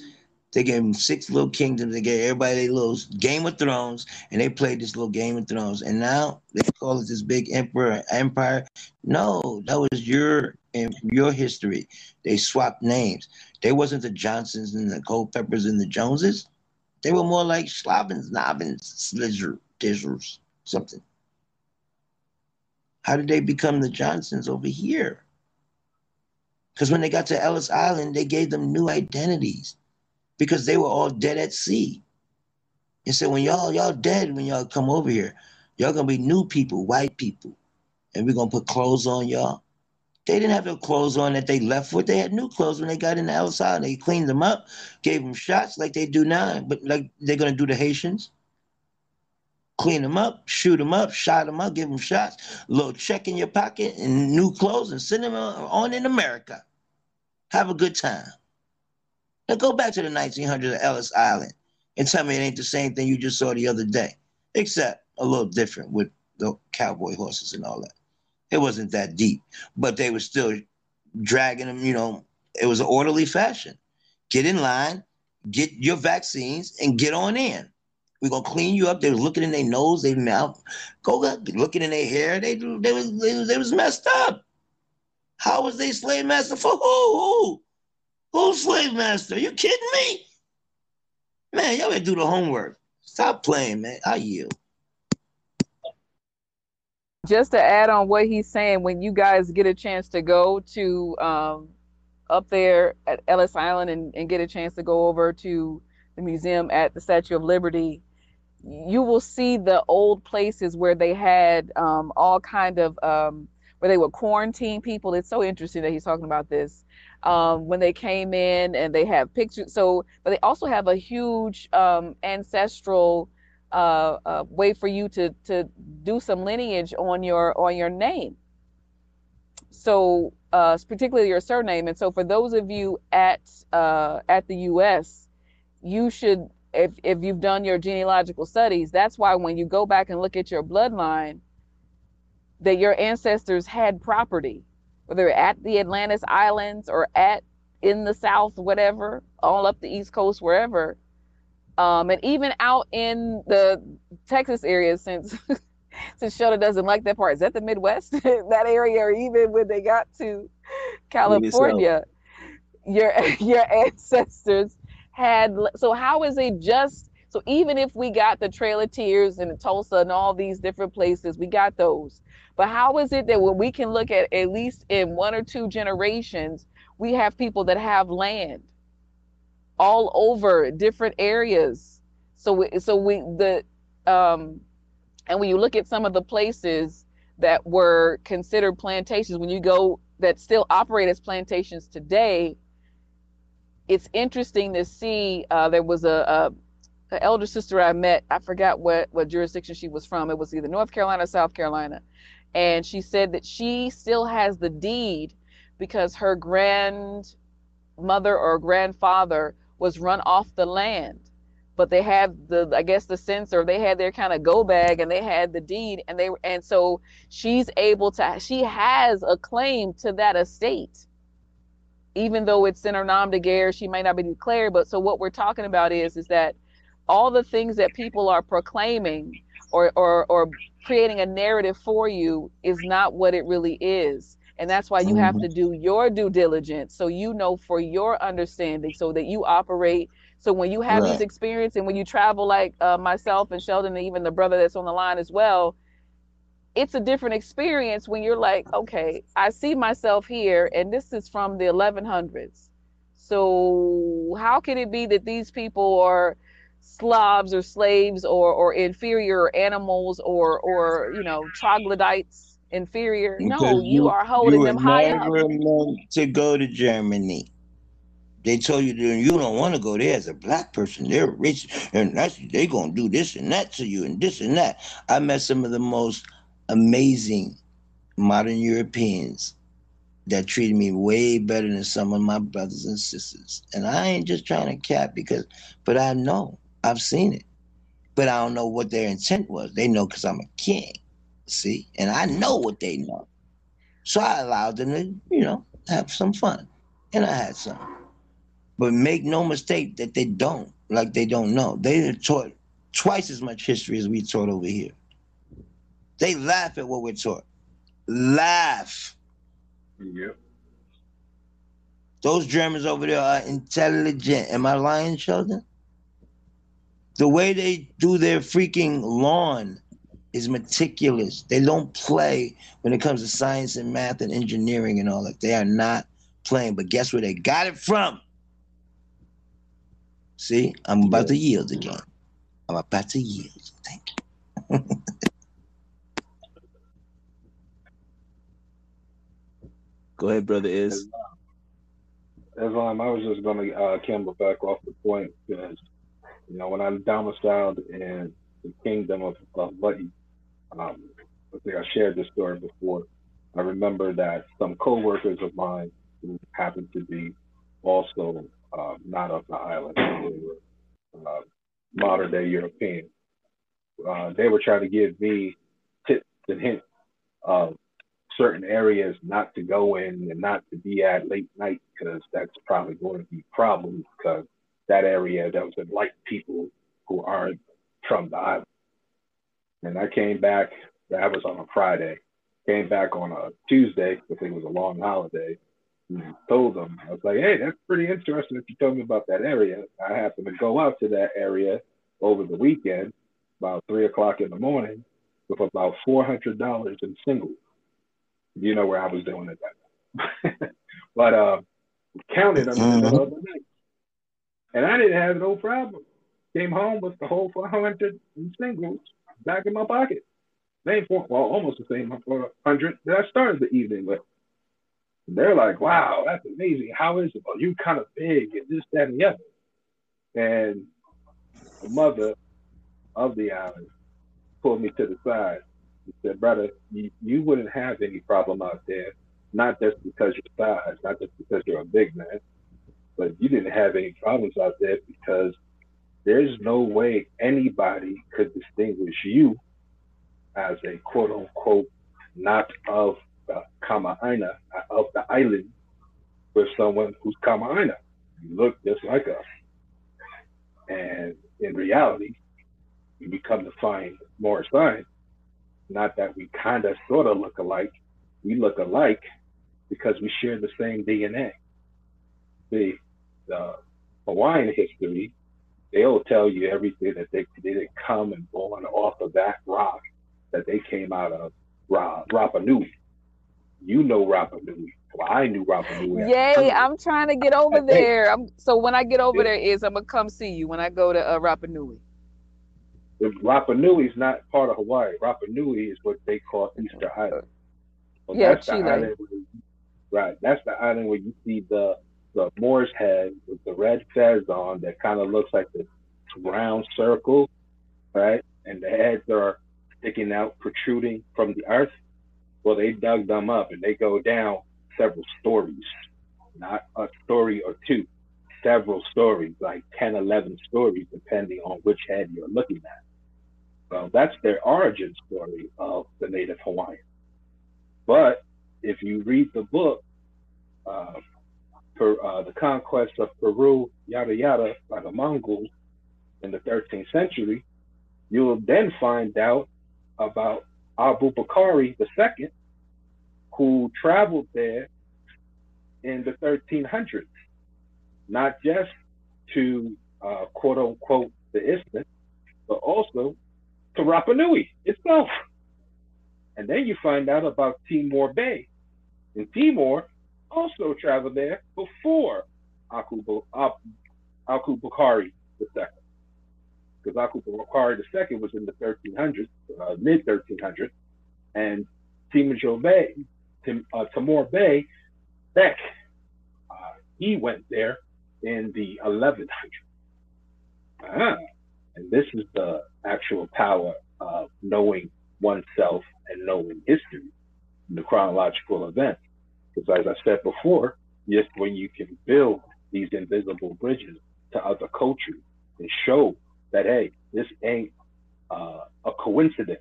They gave them six little kingdoms. They gave everybody a little Game of Thrones, and they played this little Game of Thrones. And now they call it this big emperor empire. No, that was your your history. They swapped names. They wasn't the Johnsons and the Culpeppers and the Joneses. They were more like Slavins, Nobbins, Slizzer, Dizzers, something. How did they become the Johnsons over here? Because when they got to Ellis Island, they gave them new identities because they were all dead at sea. And said, when y'all y'all dead when y'all come over here, y'all gonna be new people, white people, and we're gonna put clothes on y'all. They didn't have the clothes on that they left with. They had new clothes when they got in the outside. And they cleaned them up, gave them shots like they do now, but like they're gonna do the Haitians. Clean them up, shoot them up, shot them up, give them shots, a little check in your pocket and new clothes, and send them on in America. Have a good time. Now go back to the 1900s at Ellis Island and tell me it ain't the same thing you just saw the other day, except a little different with the cowboy horses and all that. It wasn't that deep, but they were still dragging them, you know, it was an orderly fashion. Get in line, get your vaccines, and get on in. We're gonna clean you up. They was looking in their nose, their mouth, go looking in their hair. They they was they, they was messed up. How was they slave master for who? Who? Who's slave master? Are you kidding me? Man, y'all better do the homework. Stop playing, man. I yield. Just to add on what he's saying, when you guys get a chance to go to um, up there at Ellis Island and, and get a chance to go over to the museum at the Statue of Liberty, you will see the old places where they had um, all kind of um, where they would quarantine people. It's so interesting that he's talking about this um, when they came in and they have pictures. So, but they also have a huge um, ancestral uh, uh, way for you to to do some lineage on your on your name. So, uh, particularly your surname. And so, for those of you at uh, at the U.S., you should, if if you've done your genealogical studies, that's why when you go back and look at your bloodline, that your ancestors had property whether at the Atlantis Islands or at in the South, whatever, all up the East Coast, wherever. Um, and even out in the Texas area, since since Sheldon doesn't like that part, is that the Midwest, that area, or even when they got to California, your your ancestors had. So how is it just? So even if we got the Trail of Tears and Tulsa and all these different places, we got those. But how is it that when we can look at at least in one or two generations, we have people that have land all over different areas. So we, so we the um, and when you look at some of the places that were considered plantations, when you go that still operate as plantations today, it's interesting to see. Uh, there was a, a, a elder sister I met. I forgot what what jurisdiction she was from. It was either North Carolina or South Carolina and she said that she still has the deed because her grandmother or grandfather was run off the land. But they had the i guess the censor they had their kind of go bag and they had the deed and they and so she's able to she has a claim to that estate. Even though it's in her nom de guerre she might not be declared but so what we're talking about is is that all the things that people are proclaiming or or or creating a narrative for you is not what it really is and that's why you have mm-hmm. to do your due diligence so you know for your understanding so that you operate so when you have right. these experiences and when you travel like uh, myself and sheldon and even the brother that's on the line as well it's a different experience when you're like okay i see myself here and this is from the 1100s so how can it be that these people are Slavs or slaves or or inferior animals or or you know troglodytes inferior. Because no, you, you, are holding you them high up. to go to Germany. They told you you don't want to go there as a black person. They're rich and that's they gonna do this and that to you and this and that. I met some of the most amazing modern Europeans that treated me way better than some of my brothers and sisters. And I ain't just trying to cap because, but I know I've seen it, but I don't know what their intent was. They know because I'm a king. See, and I know what they know, so I allowed them to, you know, have some fun, and I had some. But make no mistake that they don't, like they don't know. They taught twice as much history as we taught over here. They laugh at what we're taught. Laugh. Yep. Those Germans over there are intelligent. Am I lying, Sheldon? The way they do their freaking lawn is meticulous. They don't play when it comes to science and math and engineering and all that. They are not playing. But guess where they got it from? See, I'm about to yield again. I'm about to yield. Thank you. Go ahead, brother. Is Islam, I was just going to uh, Campbell back off the point because, you know, when I'm domiciled in the kingdom of, of um, I think I shared this story before. I remember that some co-workers of mine who happened to be also uh, not of the island, they were uh, modern day European. Uh, they were trying to give me tips and hints of certain areas not to go in and not to be at late night because that's probably going to be problems because that area doesn't like people who aren't from the island. And I came back, that was on a Friday, came back on a Tuesday because it was a long holiday. And told them, I was like, hey, that's pretty interesting that you told me about that area. I happened to go out to that area over the weekend, about three o'clock in the morning, with about $400 in singles you know where I was doing it that but uh, counted them the the night. And I didn't have no problem. Came home with the whole 400 singles back in my pocket. Same well, almost the same 400 that I started the evening with. They're like, wow, that's amazing. How is it? Well, you kind of big and this, that, and the other. And the mother of the island pulled me to the side he said, brother, you, you wouldn't have any problem out there, not just because you're size, not just because you're a big man, but you didn't have any problems out there because there's no way anybody could distinguish you as a quote unquote not of the Kama'aina, of the island, with someone who's Kama'aina. You look just like us. And in reality, you become to find more signs not that we kind of sort of look alike. We look alike because we share the same DNA. The, the Hawaiian history, they'll tell you everything that they, they didn't come and born off of that rock that they came out of Ra, Rapa Nui. You know Rapa Nui. Well, I knew Rapa Nui. Yay! I'm trying to get over there. I'm, so when I get over there, is I'm gonna come see you when I go to uh, Rapa Nui. Rapa Nui is not part of Hawaii. Rapa Nui is what they call Easter Island. So yeah, that's Chile. the island where, right. That's the island where you see the the Moor's head with the red fez on that kind of looks like this round circle, right? And the heads are sticking out, protruding from the earth. Well, they dug them up and they go down several stories, not a story or two, several stories, like 10, 11 stories, depending on which head you're looking at. Well, that's their origin story of the native Hawaiian. But if you read the book, uh, per, uh, The Conquest of Peru, yada yada, by the Mongols in the 13th century, you'll then find out about Abu Bakari II, who traveled there in the 1300s, not just to uh, quote unquote the isthmus, but also to Rapa Nui itself. And then you find out about Timor Bay. In Timor also traveled there before Aku, Aku Bakari II. Because Aku Bakari II was in the 1300s, uh, mid 1300s, and Timor Bay, Tim, uh, Timor Bay, Beck, uh, he went there in the 1100s. Ah, and this is the actual power of knowing oneself and knowing history, the chronological events. Because as I said before, just when you can build these invisible bridges to other cultures and show that, hey, this ain't uh, a coincidence.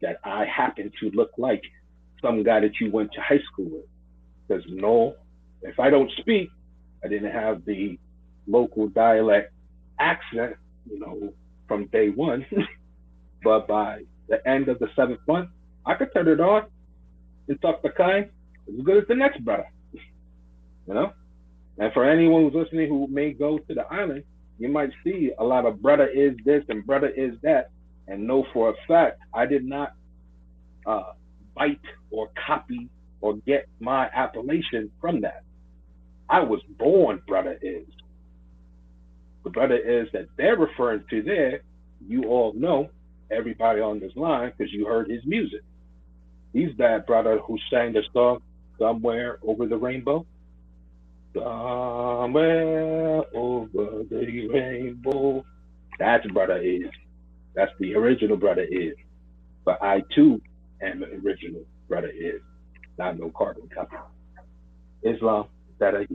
that I happen to look like some guy that you went to high school with. Because no, if I don't speak, I didn't have the local dialect accent, you know, from day one. but by the end of the seventh month, I could turn it on and talk the kind as good as the next brother. You know? And for anyone who's listening who may go to the island, you might see a lot of brother is this and brother is that, and know for a fact I did not uh, bite or copy or get my appellation from that. I was born brother is. The brother is that they're referring to there, you all know, everybody on this line, because you heard his music. He's that brother who sang the song Somewhere Over the Rainbow. Somewhere over the rainbow. That's brother is. That's the original brother is. But I too am the original brother is. Not no carbon copy. Islam, that I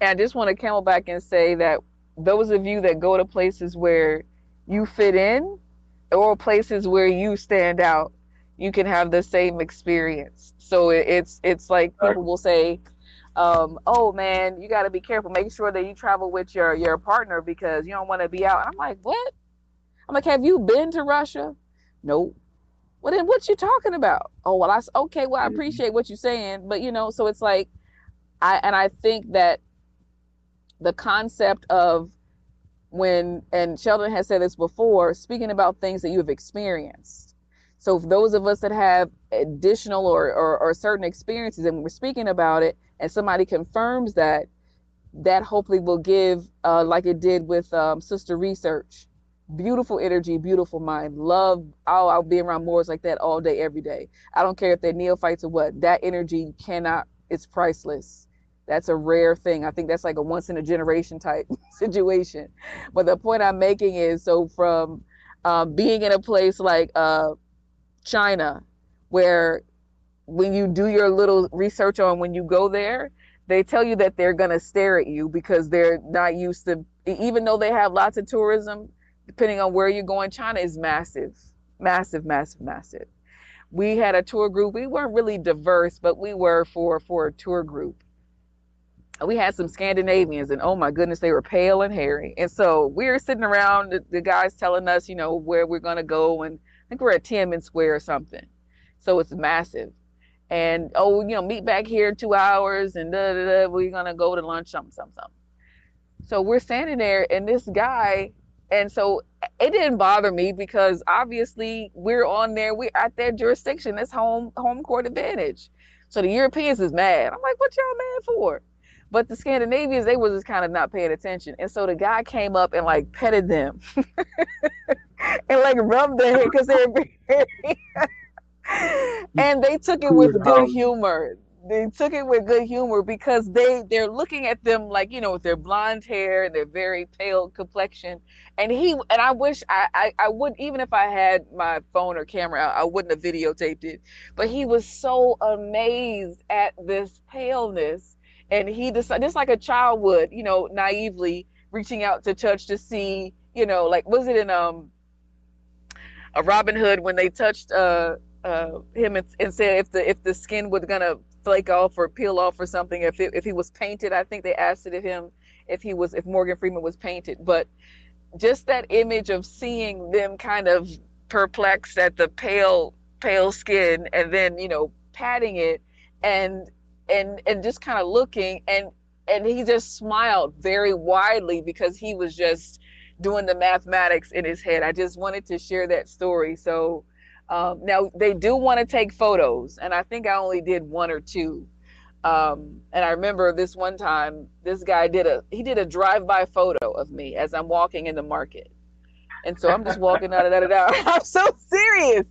and I just want to come back and say that those of you that go to places where you fit in or places where you stand out, you can have the same experience. So it's it's like people will say, um, "Oh man, you got to be careful. Make sure that you travel with your your partner because you don't want to be out." I'm like, "What?" I'm like, "Have you been to Russia?" Nope. Well, then what you talking about? Oh, well, I okay. Well, I mm-hmm. appreciate what you're saying, but you know, so it's like, I and I think that the concept of when and Sheldon has said this before, speaking about things that you have experienced. So those of us that have additional or, or, or certain experiences and we're speaking about it and somebody confirms that, that hopefully will give, uh, like it did with um, Sister Research, beautiful energy, beautiful mind. Love, I'll, I'll be around Moors like that all day, every day. I don't care if they're neophytes or what. That energy cannot, it's priceless that's a rare thing. I think that's like a once in a generation type situation. But the point I'm making is so from um, being in a place like uh, China, where when you do your little research on when you go there, they tell you that they're going to stare at you because they're not used to, even though they have lots of tourism, depending on where you're going, China is massive, massive, massive, massive. We had a tour group. We weren't really diverse, but we were for for a tour group we had some Scandinavians, and oh my goodness, they were pale and hairy. And so we were sitting around, the, the guys telling us, you know, where we're going to go. And think we're at Tiananmen Square or something. So it's massive. And oh, you know, meet back here in two hours, and da, da, da, we're to go to lunch, something, something, something. So we're standing there, and this guy, and so it didn't bother me because obviously we're on there, we're at their jurisdiction. That's home home court advantage. So the Europeans is mad. I'm like, what y'all mad for? But the Scandinavians, they was just kind of not paying attention. And so the guy came up and like petted them and like rubbed their head because they're very and they took it with good humor. They took it with good humor because they they're looking at them like you know with their blonde hair and their very pale complexion. And he and I wish I, I I would even if I had my phone or camera I wouldn't have videotaped it. But he was so amazed at this paleness and he decided just like a child would you know naively reaching out to touch to see you know like was it in um a robin hood when they touched uh uh him and, and said if the if the skin was gonna flake off or peel off or something if it, if he was painted i think they asked it of him if he was if morgan freeman was painted. But just that image of seeing them kind of perplexed at the pale pale skin and then you know patting it and and and just kind of looking and and he just smiled very widely because he was just doing the mathematics in his head. I just wanted to share that story. So um, now they do want to take photos, and I think I only did one or two. Um, and I remember this one time, this guy did a he did a drive-by photo of me as I'm walking in the market, and so I'm just walking out of that. I'm so serious,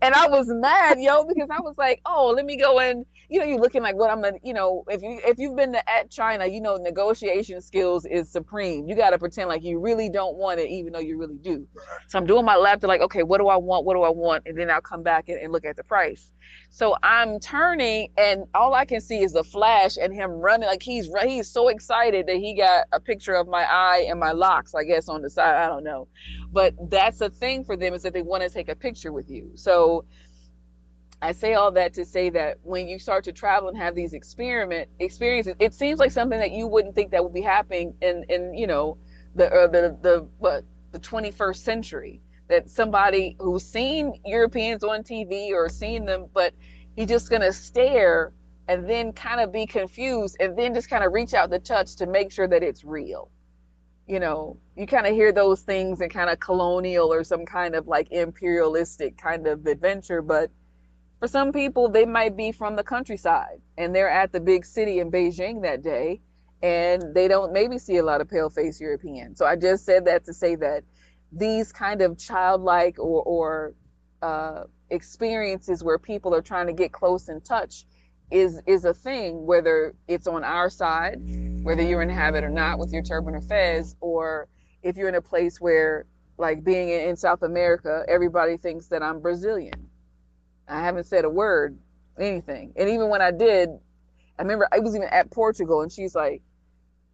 and I was mad, yo, because I was like, oh, let me go and you know, you're looking like what I'm gonna, you know, if you if you've been to at China, you know, negotiation skills is supreme. You got to pretend like you really don't want it, even though you really do. So I'm doing my lap to like, okay, what do I want? What do I want? And then I'll come back and, and look at the price. So I'm turning, and all I can see is the flash and him running like he's he's so excited that he got a picture of my eye and my locks, I guess, on the side. I don't know, but that's a thing for them is that they want to take a picture with you. So I say all that to say that when you start to travel and have these experiment experiences, it seems like something that you wouldn't think that would be happening in in you know the uh, the the what the 21st century that somebody who's seen Europeans on TV or seen them, but he's just gonna stare and then kind of be confused and then just kind of reach out the touch to make sure that it's real. You know, you kind of hear those things in kind of colonial or some kind of like imperialistic kind of adventure, but for some people, they might be from the countryside and they're at the big city in Beijing that day and they don't maybe see a lot of pale face Europeans. So I just said that to say that these kind of childlike or, or uh, experiences where people are trying to get close and touch is is a thing whether it's on our side whether you're in habit or not with your turban or fez or if you're in a place where like being in, in south america everybody thinks that i'm brazilian i haven't said a word anything and even when i did i remember i was even at portugal and she's like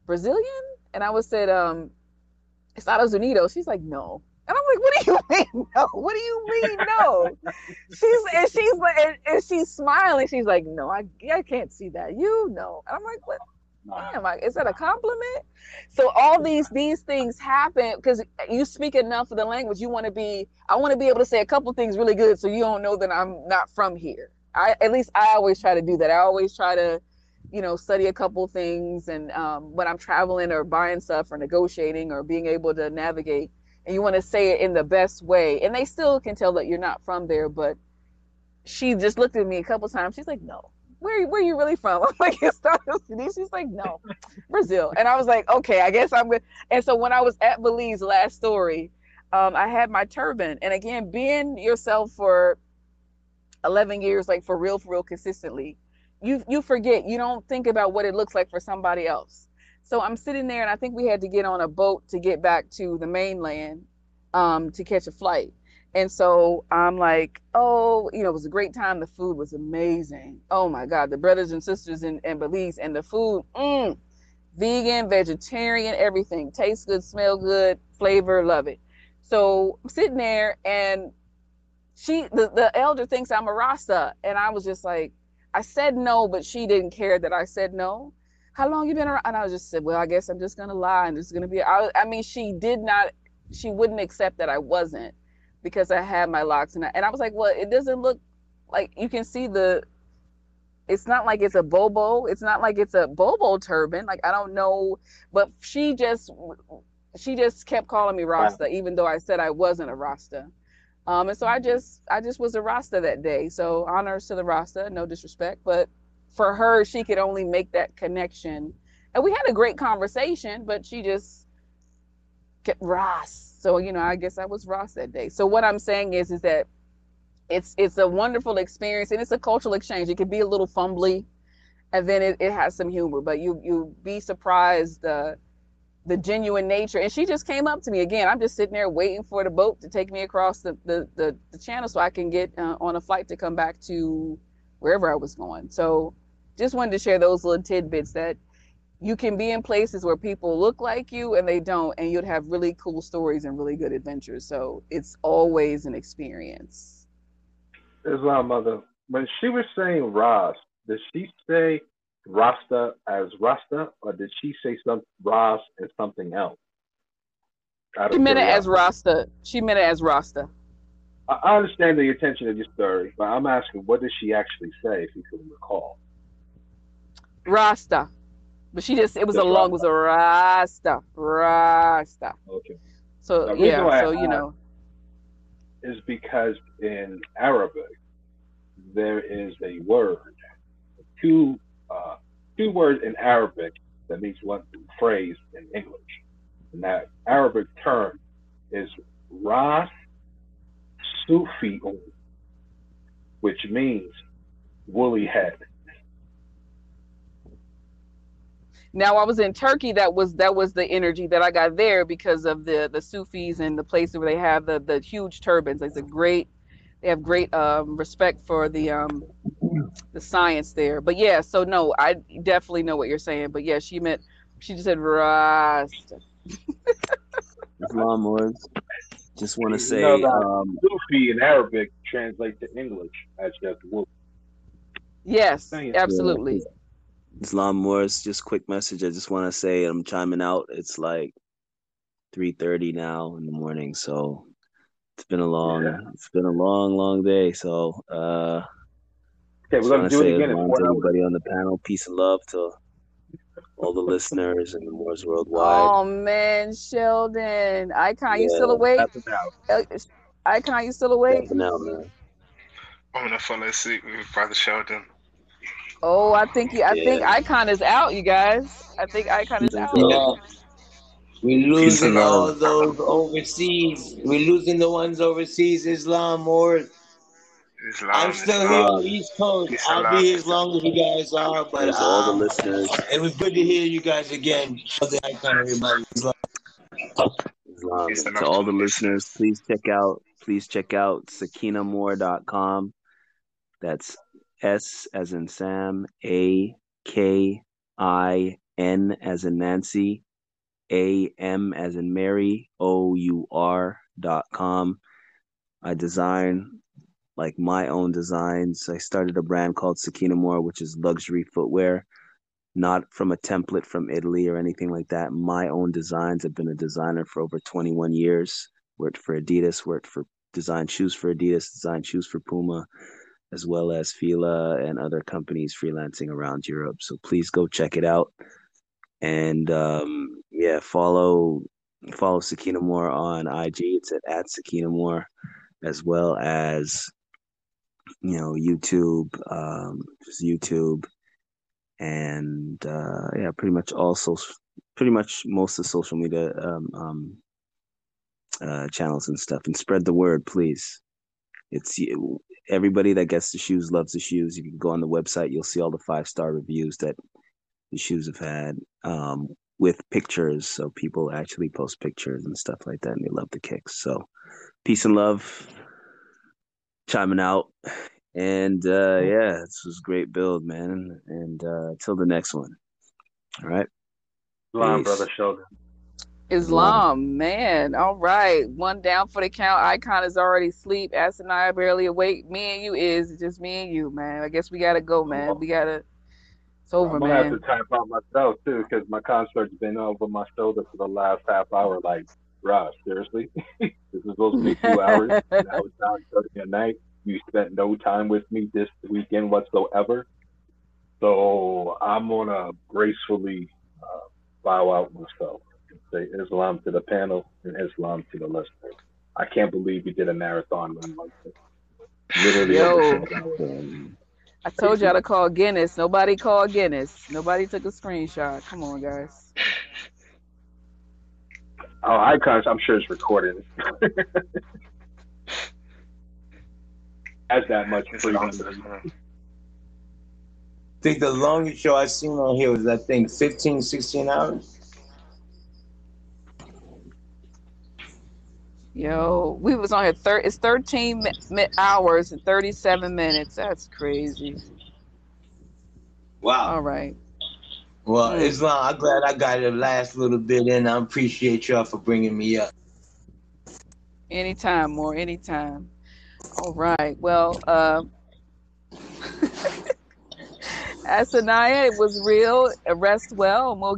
brazilian and i was said um Estados Unidos. She's like, no. And I'm like, what do you mean no? What do you mean no? she's and she's like and, and, she's smiling. She's like, no, I I can't see that. You know. And I'm like, what? Damn, like, is that a compliment? So all these these things happen because you speak enough of the language. You want to be. I want to be able to say a couple things really good, so you don't know that I'm not from here. I at least I always try to do that. I always try to you know, study a couple things and um, when I'm traveling or buying stuff or negotiating or being able to navigate, and you want to say it in the best way, and they still can tell that you're not from there, but she just looked at me a couple times. She's like, "No, where where are you really from?" I'm like, "Estados Unidos." She's like, "No, Brazil," and I was like, "Okay, I guess I'm good." And so when I was at Belize last story, um, I had my turban, and again, being yourself for 11 years, like for real, for real, consistently you you forget you don't think about what it looks like for somebody else so i'm sitting there and i think we had to get on a boat to get back to the mainland um, to catch a flight and so i'm like oh you know it was a great time the food was amazing oh my god the brothers and sisters in, belize and the food mm, vegan vegetarian everything tastes good smell good flavor love it so i'm sitting there and she the, the elder thinks i'm a rasta and i was just like I said no, but she didn't care that I said no. How long you been around? And I just said, well, I guess I'm just gonna lie, and it's gonna be. I, I mean, she did not. She wouldn't accept that I wasn't because I had my locks, and I, and I was like, well, it doesn't look like you can see the. It's not like it's a bobo. It's not like it's a bobo turban. Like I don't know, but she just she just kept calling me Rasta, wow. even though I said I wasn't a Rasta. Um, and so I just I just was a Rasta that day. So honors to the Rasta, no disrespect, but for her, she could only make that connection. And we had a great conversation, but she just kept Ross. So you know, I guess I was Ross that day. So what I'm saying is, is that it's it's a wonderful experience and it's a cultural exchange. It can be a little fumbly, and then it, it has some humor, but you you be surprised. Uh, the genuine nature. And she just came up to me again. I'm just sitting there waiting for the boat to take me across the the, the, the channel so I can get uh, on a flight to come back to wherever I was going. So just wanted to share those little tidbits that you can be in places where people look like you and they don't, and you'd have really cool stories and really good adventures. So it's always an experience. Islam mother, when she was saying Ross, did she say Rasta as Rasta, or did she say some Ras as something else? She meant it as Rasta. She meant it as Rasta. I understand the intention of your story, but I'm asking, what did she actually say, if you can recall? Rasta, but she just it was a long, it was a Rasta, Rasta. Okay. So yeah, so you know, is because in Arabic there is a word, two uh, two words in Arabic that means one phrase in English. And that Arabic term is Ras Sufi'un, which means woolly head. Now I was in Turkey. That was that was the energy that I got there because of the the Sufis and the places where they have the the huge turbans. It's a great. They have great um, respect for the um, the science there. But yeah, so no, I definitely know what you're saying. But yeah, she meant she just said Rasta. Islam was. Just want to say, You know um, Sufi in Arabic translates to English as just wolf. Yes, Thank you. absolutely. Islam Morris, just quick message. I just want to say I'm chiming out. It's like 3:30 now in the morning, so it's been a long, Yeah. it's been a long, long day. So, uh, Okay, we're gonna do say it again in to everybody on the panel. Peace and love to all the listeners and the Moors worldwide. Oh man, Sheldon, Icon, you still Yeah. awake? That's now. Icon, you still awake? Stepping out, man. I'm gonna fall asleep with Brother Sheldon. Oh, I think you, I think Icon is out, you guys. I think Icon is out. Yeah. We're losing all love. those overseas. We're losing the ones overseas, Islam or Islam, I'm still Islam. here on the East Coast. Peace I'll be here as long as you guys are, but And to all the um, listeners, it was good to hear you guys again. The icon, everybody. Islam. Islam. Peace To all the the listeners, please check out please check out sakinamour.com. That's S as in Sam, A K I N as in Nancy, A M as in Mary, O U R dot com. I design like my own designs. I started a brand called Sakina Moore, which is luxury footwear, not from a template from Italy or anything like that. My own designs. I've been a designer for over 21 years. Worked for Adidas, worked for design shoes for Adidas, design shoes for Puma, as well as Fila and other companies freelancing around Europe. So please go check it out. And um, yeah, follow follow Sakina Moore on IG. It's at, at Sakina Moore, as well as you know YouTube, um, just YouTube, and uh, yeah, pretty much all social, pretty much most of social media um, um, uh, channels and stuff. And spread the word, please. It's everybody that gets the shoes loves the shoes. You can go on the website, you'll see all the five star reviews that the shoes have had um, with pictures. So people actually post pictures and stuff like that, and they love the kicks. So peace and love, chiming out, and uh, yeah, this was a great build, man. And uh, till the next one. All right. Peace. brother Sheldon. Islam, man. All right. One down for the count. Icon is already asleep. As and I barely awake. Me and you is it's just me and you, man. I guess we gotta go, man. We gotta it's over, man. I'm gonna have to type out myself too, because my concert's been over my shoulder for the last half hour. Like, Rob, seriously, this is supposed to be two hours. Now it's nine thirty at night. You spent no time with me this weekend whatsoever. So I'm gonna gracefully uh, bow out myself say Islam to the panel and Islam to the listeners. I can't believe we did a marathon run like this. Literally Yo. over six hours. I told y'all to call Guinness. Nobody called Guinness. Nobody took a screenshot. Come on, guys. Oh, icons, I'm sure it's recorded. Has that much Islam freedom. to the panel. I think the longest show I've seen on here was, I think, 15, 16 hours. Yo, we was on here. Thir- it's 13 mi- hours and 37 minutes. That's crazy. Wow. All right. Well, Mm. Islam, I'm glad I got the last little bit in. I appreciate y'all for bringing me up. Anytime, more anytime. All right. Well, uh, Asanaya, it was real. Rest well, and we'll